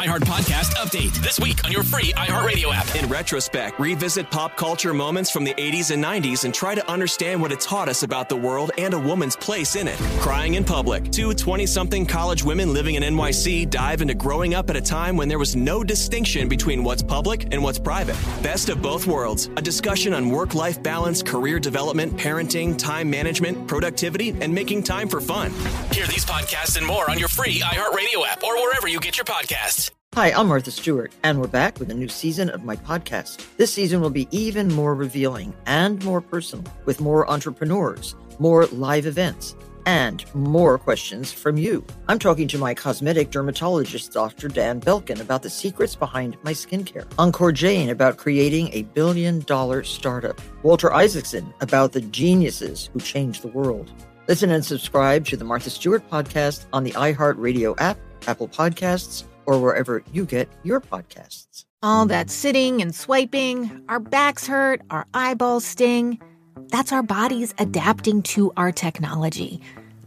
iHeart Podcast Update this week on your free iHeartRadio app. In retrospect, revisit pop culture moments from the 80s and 90s and try to understand what it taught us about the world and a woman's place in it. Crying in Public. Two 20 something college women living in NYC dive into growing up at a time when there was no distinction between what's public and what's private. Best of both worlds. A discussion on work life balance, career development, parenting, time management, productivity, and making time for fun. Hear these podcasts and more on your free iHeartRadio app or wherever you get your podcasts. Hi, I'm Martha Stewart, and we're back with a new season of my podcast. This season will be even more revealing and more personal, with more entrepreneurs, more live events, and more questions from you. I'm talking to my cosmetic dermatologist, Dr. Dan Belkin, about the secrets behind my skincare. Ankur Jain about creating a billion dollar startup. Walter Isaacson about the geniuses who changed the world. Listen and subscribe to the Martha Stewart podcast on the iHeartRadio app, Apple Podcasts, or wherever you get your podcasts. All that sitting and swiping, our backs hurt, our eyeballs sting. That's our bodies adapting to our technology.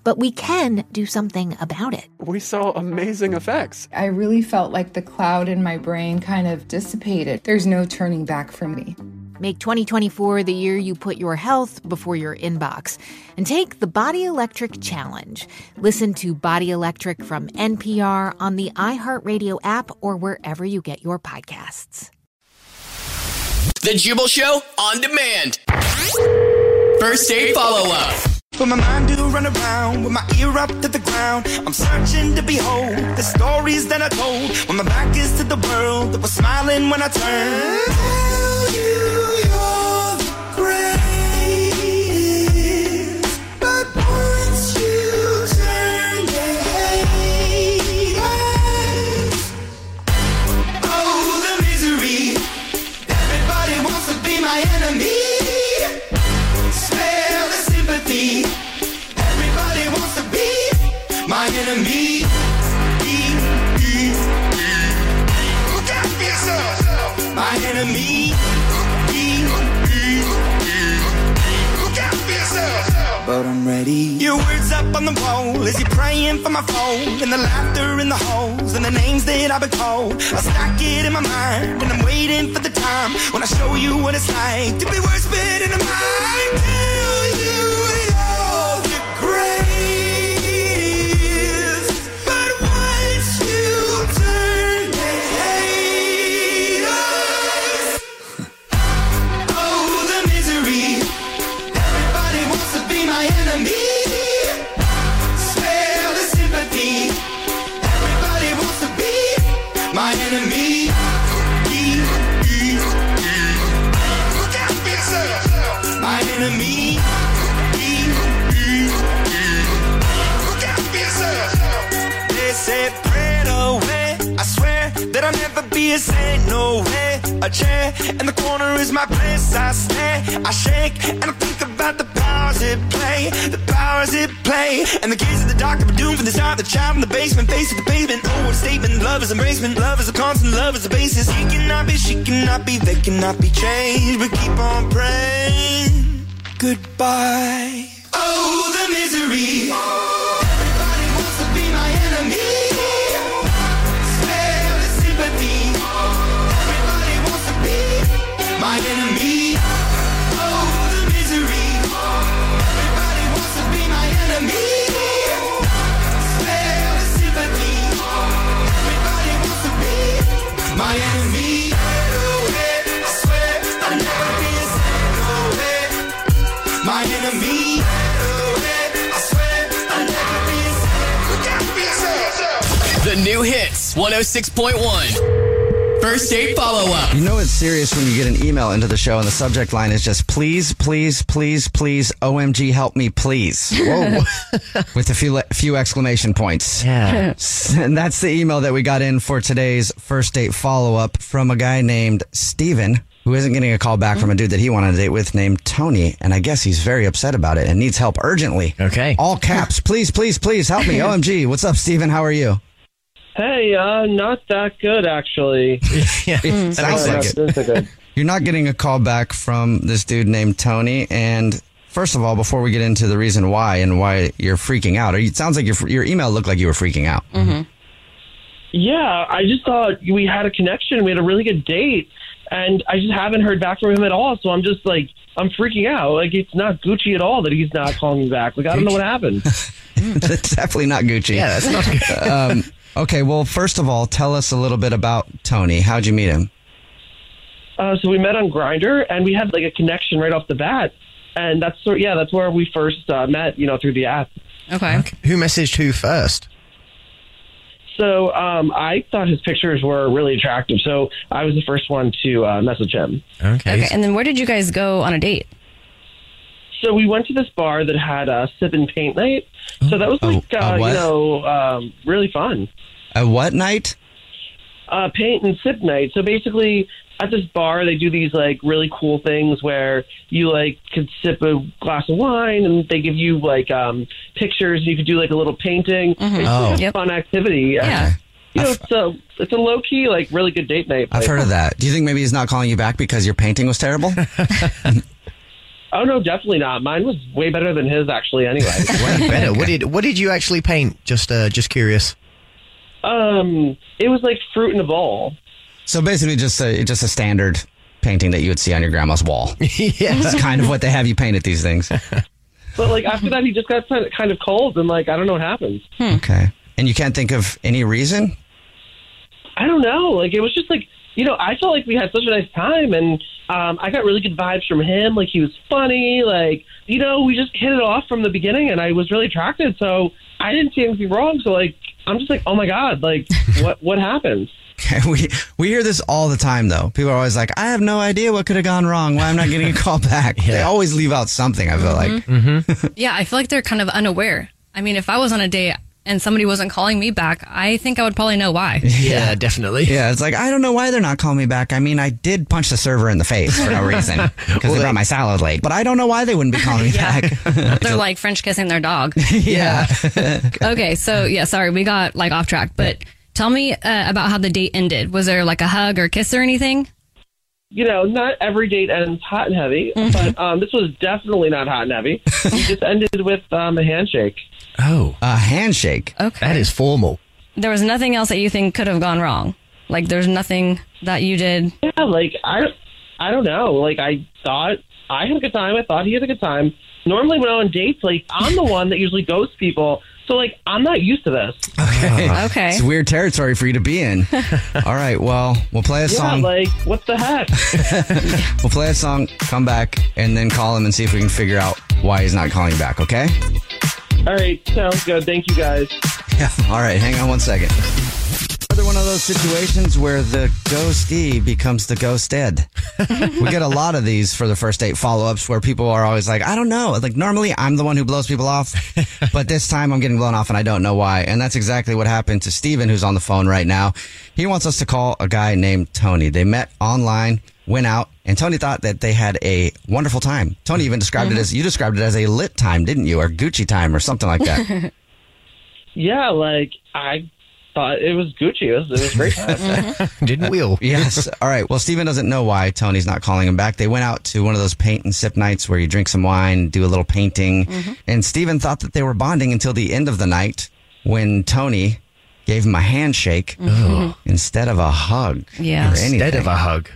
But we can do something about it. We saw amazing effects. I really felt like the cloud in my brain kind of dissipated. There's no turning back for me. Make 2024 the year you put your health before your inbox and take the Body Electric Challenge. Listen to Body Electric from NPR on the iHeartRadio app or wherever you get your podcasts. The Jubal Show on demand. First date follow up. For my mind to run around with my ear up to the ground. I'm searching to behold the stories that I told when my back is to the world that was smiling when I turned. On the wall as you're praying for my phone. And the laughter in the holes and the names that I've been called. I stack it in my mind and I'm waiting for the time when I show you what it's like to be worse in a I'll never be a saint. No way. A chair in the corner is my place. I stare, I shake, and I think about the powers it play. The powers it play. And the kids of the dark are doomed from the start. The child in the basement, face of the pavement. Oh, what a statement. Love is embracement. Love is a constant. Love is a basis. He cannot be, she cannot be, they cannot be changed. But keep on praying. Goodbye. Oh, the misery. The new hits 106.1. First date follow up. You know it's serious when you get an email into the show and the subject line is just please, please, please, please, OMG, help me, please. Whoa. With a few few exclamation points. Yeah. And that's the email that we got in for today's first date follow up from a guy named Stephen who isn't getting a call back from a dude that he wanted to date with named Tony. And I guess he's very upset about it and needs help urgently. Okay. All caps. please, please, please help me. OMG. What's up, Stephen? How are you? Hey, uh, not that good actually. yeah. It sounds like not it. You're not getting a call back from this dude named Tony. And first of all, before we get into the reason why and why you're freaking out, it sounds like your your email looked like you were freaking out. Yeah, I just thought we had a connection. We had a really good date, and I just haven't heard back from him at all. So I'm just like, I'm freaking out. Like it's not Gucci at all that he's not calling me back. Like I don't know what happened. That's definitely not Gucci. Yeah, that's not good. Um, okay, well, first of all, tell us a little bit about Tony. How'd you meet him? Uh, so we met on Grindr, and we had like a connection right off the bat, and that's sort yeah, that's where we first uh, met. You know, through the app. Okay. Who messaged who first? So um, I thought his pictures were really attractive, so I was the first one to uh, message him. Okay. Okay. And then where did you guys go on a date? So we went to this bar that had a sip and paint night. So that was like a uh, what? you know um, really fun. A what night? uh, paint and sip night. So basically, at this bar, they do these like really cool things where you like could sip a glass of wine, and they give you like um, pictures. And you could do like a little painting. It's Oh. like a Yep. fun activity. Yeah. You know, it's a it's a low key like really good date night. I've heard of that. Do you think maybe he's not calling you back because your painting was terrible? Oh no, definitely not. Mine was way better than his actually. Anyway, Way better. What did What did you actually paint? Just uh, just curious. um, it was like fruit in a bowl. so basically, just a just a standard painting that you would see on your grandma's wall. yeah. That's kind of what they have you paint at these things. But like after that, he just got kind of cold, and like I don't know what happened. Okay. And you can't think of any reason? I don't know. Like it was just like you know, I felt like we had such a nice time, and um, I got really good vibes from him. Like he was funny. Like you know, we just hit it off from the beginning, and I was really attracted. So I didn't see anything wrong. So like I'm just like, oh my god, like what what happened? We we hear this all the time though. People are always like, I have no idea what could have gone wrong. Why I'm not getting a call back. They always leave out something. I feel like. Yeah, I feel like they're kind of unaware. I mean, if I was on a date and somebody wasn't calling me back, I think I would probably know why. Yeah, definitely. Yeah, it's like I don't know why they're not calling me back. I mean, I did punch the server in the face for no reason because they brought my salad late, but I don't know why they wouldn't be calling me back. They're like French kissing their dog. yeah. Okay, so yeah, sorry, we got like off track, but tell me uh, about how the date ended. Was there like a hug or kiss or anything? You know, not every date ends hot and heavy, but um, this was definitely not hot and heavy. we just ended with um, a handshake. Oh, A handshake. Okay. that is formal. There was nothing else that you think could have gone wrong. Like there's nothing that you did. Yeah, like I, I don't know. Like I thought I had a good time. I thought he had a good time. Normally, when I'm on dates, like I'm the one that usually ghosts people. So like I'm not used to this. Okay. Okay. It's weird territory for you to be in. All right. Well, we'll play a song. Yeah, song. like what the heck? We'll play a song, come back, and then call him and see if we can figure out why he's not calling you back. Okay? All right, sounds good. Thank you guys. Yeah. All right. Hang on one second. Another one of those situations where the ghostee becomes the ghosted. We get a lot of these for the first date follow ups where people are always like, I don't know. Like, normally I'm the one who blows people off, but this time I'm getting blown off and I don't know why. And that's exactly what happened to Stephen, who's on the phone right now. He wants us to call a guy named Tony. They met online, went out, and Tony thought that they had a wonderful time. Tony even described it mm-hmm. as, you described it as a lit time, didn't you? Or Gucci time or something like that. Yeah, like I thought it was Gucci. It was, it was great. time. Didn't we all? Yes. All right. Well, Stephen doesn't know why Tony's not calling him back. They went out to one of those paint and sip nights where you drink some wine, do a little painting. Mm-hmm. And Stephen thought that they were bonding until the end of the night when Tony gave him a handshake mm-hmm. Mm-hmm. instead of a hug. Yeah. Instead of a hug.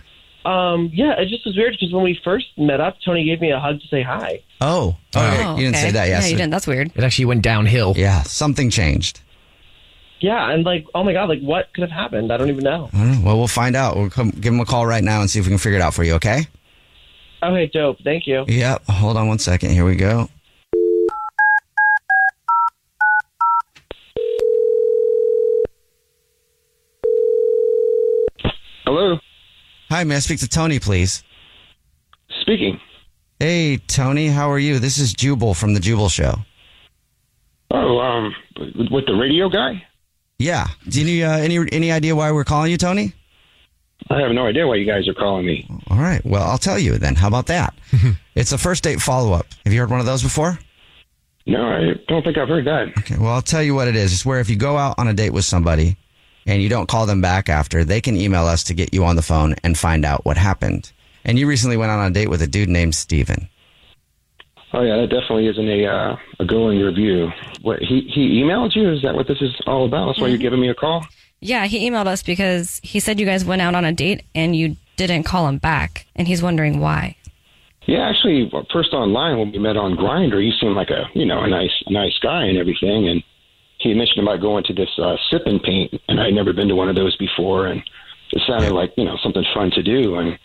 um, yeah, it just was weird because when we first met up, Tony gave me a hug to say hi. Oh. oh okay. Oh, You didn't okay. say that. Yes, Yeah, Yes. you didn't. That's weird. It actually went downhill. Yeah. Something changed. Yeah, and like, oh my god, like what could have happened? I don't even know. I. Well, we'll find out. We'll come, give him a call right now and see if we can figure it out for you. Okay. Okay, dope. Thank you. Yep. Hold on one second. Here we go. Hello, Hi. May I speak to Tony, please? speaking. Hey, Tony. How are you? This is Jubal from the Jubal Show. Oh, um, with the radio guy? Yeah. Do you uh, any any idea why we're calling you, Tony? I have no idea why you guys are calling me. All right. Well, I'll tell you then. How about that? it's a first date follow up. Have you heard one of those before? No, I don't think I've heard that. Okay. Well, I'll tell you what it is. It's where if you go out on a date with somebody and you don't call them back after, they can email us to get you on the phone and find out what happened. And you recently went out on a date with a dude named Stephen. Oh yeah, that definitely isn't a uh, a glowing review. What he he emailed you? Is that what this is all about? That's why you're giving me a call? Yeah, he emailed us because he said you guys went out on a date and you didn't call him back, and he's wondering why. Yeah, actually, first online when we met on Grindr, he seemed like a you know a nice a nice guy and everything, and he mentioned about going to this uh, sip and paint, and I'd never been to one of those before, and it sounded like you know something fun to do, and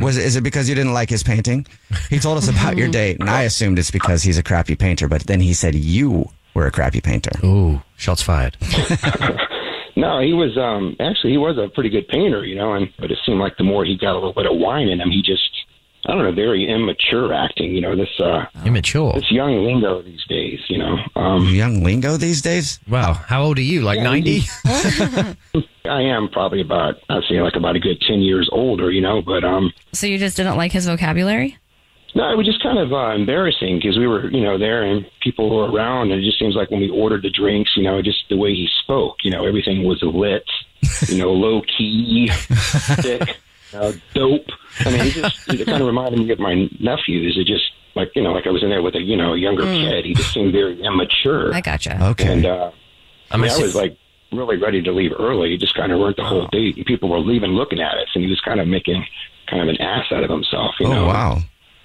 Was it, is it because you didn't like his painting? He told us about your date, and I assumed it's because he's a crappy painter. But then he said you were a crappy painter. Ooh, shots fired. no, he was um actually he was a pretty good painter, you know, and but it seemed like the more he got a little bit of wine in him, he just I don't know, very immature acting, you know, this uh immature. this young lingo these days, you know. Um young lingo these days? Wow, how old are you? Like Yeah, 90? I am probably about I'd say like about a good ten years older, you know, but um So you just didn't like his vocabulary? No, it was just kind of uh, embarrassing because we were, you know, there and people were around, and it just seems like when we ordered the drinks, you know, just the way he spoke, you know, everything was lit, you know, low key, thick, uh, dope. I mean, he just it kind of reminded me of my nephews. It just like you know, like I was in there with a you know a younger Mm. kid. He just seemed very immature. I gotcha. Okay. And uh, I mean, I was like really ready to leave early. He just kind of ruined the whole date, and people were leaving looking at us, and he was kind of making kind of an ass out of himself. You oh know? wow!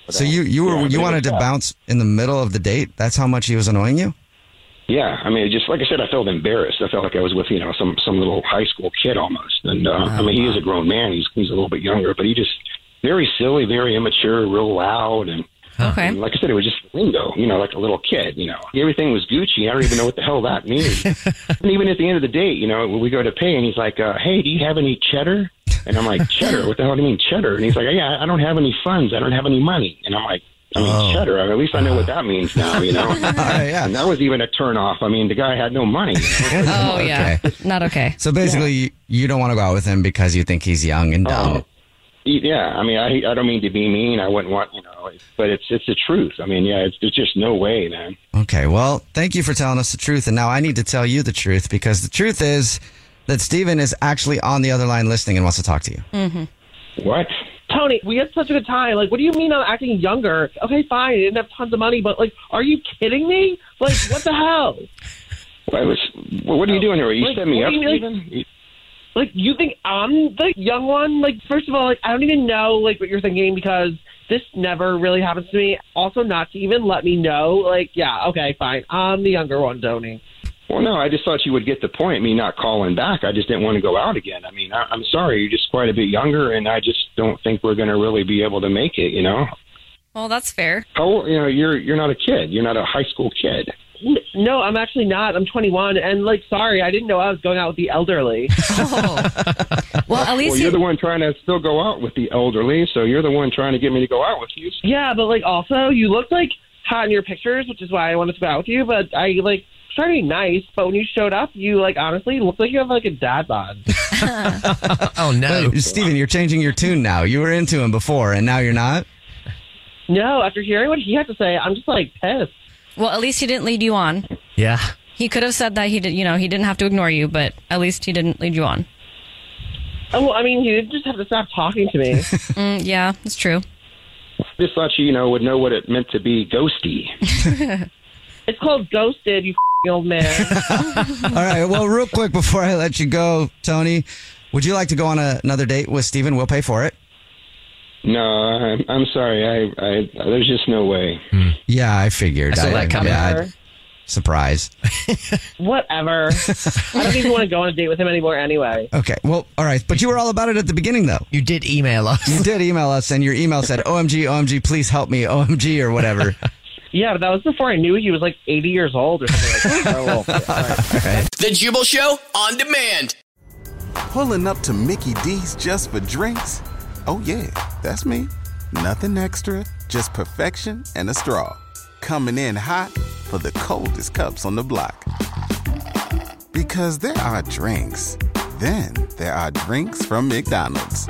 So you you were yeah, you wanted to tough. bounce in the middle of the date? That's how much he was annoying you? Yeah, I mean, just like I said, I felt embarrassed. I felt like I was with you know some some little high school kid almost. And uh, I mean, he is a grown man. He's he's a little bit younger, but he just very silly, very immature, real loud, and, Okay. and like I said, it was just lingo. You know, like a little kid. You know, everything was Gucci. I don't even know what the hell that means. and even at the end of the date, you know, when we go to pay, and he's like, uh, "Hey, do you have any cheddar?" And I'm like, "Cheddar? What the hell do you mean cheddar?" And he's like, "Yeah, I don't have any funds. I don't have any money." And I'm like. I mean, cheddar. I mean, at least I know what that means now, you know. yeah. And that was even a turn off. I mean, the guy had no money. Oh, yeah. Not okay. So basically, you, you don't want to go out with him because you think he's young and dumb. Oh, yeah, I mean, I I don't mean to be mean. I wouldn't want you know, but it's it's the truth. I mean, yeah, it's, there's just no way, man. Okay, well, thank you for telling us the truth. And now I need to tell you the truth because the truth is that Stephen is actually on the other line listening and wants to talk to you. Mm-hmm. What? Tony, we had such a good time. Like, what do you mean I'm acting younger? Okay, fine. I didn't have tons of money, but like, are you kidding me? Like, what the hell? What was? What are you doing here? Are You Like, set me up, you like-? Like, you think I'm the young one? Like, first of all, like, I don't even know like what you're thinking because this never really happens to me. Also, not to even let me know. Like, yeah, okay, fine. I'm the younger one, Tony. Well, no, I just thought you would get the point. Me not calling back. I just didn't want to go out again. I mean, I, I'm sorry. You're just quite a bit younger, and I just don't think we're going to really be able to make it. You know, Well, that's fair. how old- you know you're you're not a kid. You're not a high school kid. No, I'm actually not. I'm 21, and like, sorry, I didn't know I was going out with the elderly. Oh. Well, at Well, least you're he, the one trying to still go out with the elderly, so you're the one trying to get me to go out with you. Yeah, but like also you look like hot in your pictures, which is why I wanted to go out with you. But I like trying to be nice, but when you showed up, you like honestly looked like you have like a dad bod. oh, no. Wait, Stephen, you're changing your tune now. You were into him before, and now you're not? no, after hearing what he had to say, I'm just like pissed. well, at least he didn't lead you on. Yeah. He could have said that he did, you know, he didn't have to ignore you, but at least he didn't lead you on. Oh, well, I mean, you just have to stop talking to me. Mm, yeah, it's true. Just thought you, you know, would know what it meant to be ghosty. It's called ghosted, you f***ing old man. All right, well, real quick before I let you go, Tony, would you like to go on a, another date with Stephen? We'll pay for it. No, I'm, I'm sorry. I, I, there's just no way. Hmm. Yeah, I figured. I saw that coming. yeah, surprise. Whatever. I don't even want to go on a date with him anymore anyway. Okay, well, all right. But you were all about it at the beginning, though. You did email us. You did email us, and your email said, OMG, OMG, please help me, OMG, or whatever. Yeah, but that was before I knew he was like 80 years old or something like that. Oh, well, yeah, all right. The Jubal Show on demand. Pulling up to Mickey D's just for drinks? Oh, yeah, that's me. Nothing extra, just perfection and a straw. Coming in hot for the coldest cups on the block. Because there are drinks, then there are drinks from McDonald's.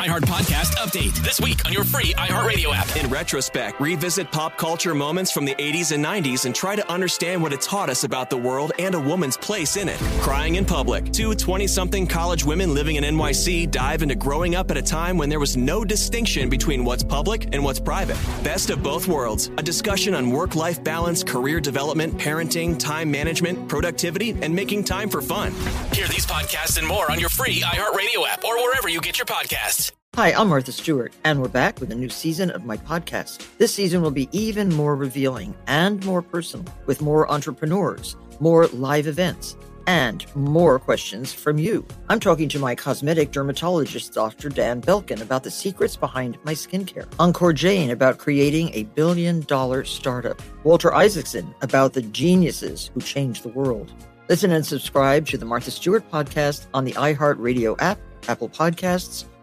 iHeart Podcast Update this week on your free iHeartRadio app. In retrospect, revisit pop culture moments from the 80s and 90s and try to understand what it taught us about the world and a woman's place in it. Crying in public. Two 20 something college women living in NYC dive into growing up at a time when there was no distinction between what's public and what's private. Best of both worlds. A discussion on work life balance, career development, parenting, time management, productivity, and making time for fun. Hear these podcasts and more on your free iHeartRadio app or wherever you get your podcasts. Hi, I'm Martha Stewart, and we're back with a new season of my podcast. This season will be even more revealing and more personal, with more entrepreneurs, more live events, and more questions from you. I'm talking to my cosmetic dermatologist, Dr. Dan Belkin, about the secrets behind my skincare. Ankur Jain about creating a billion dollar startup. Walter Isaacson about the geniuses who changed the world. Listen and subscribe to the Martha Stewart podcast on the iHeartRadio app, Apple Podcasts,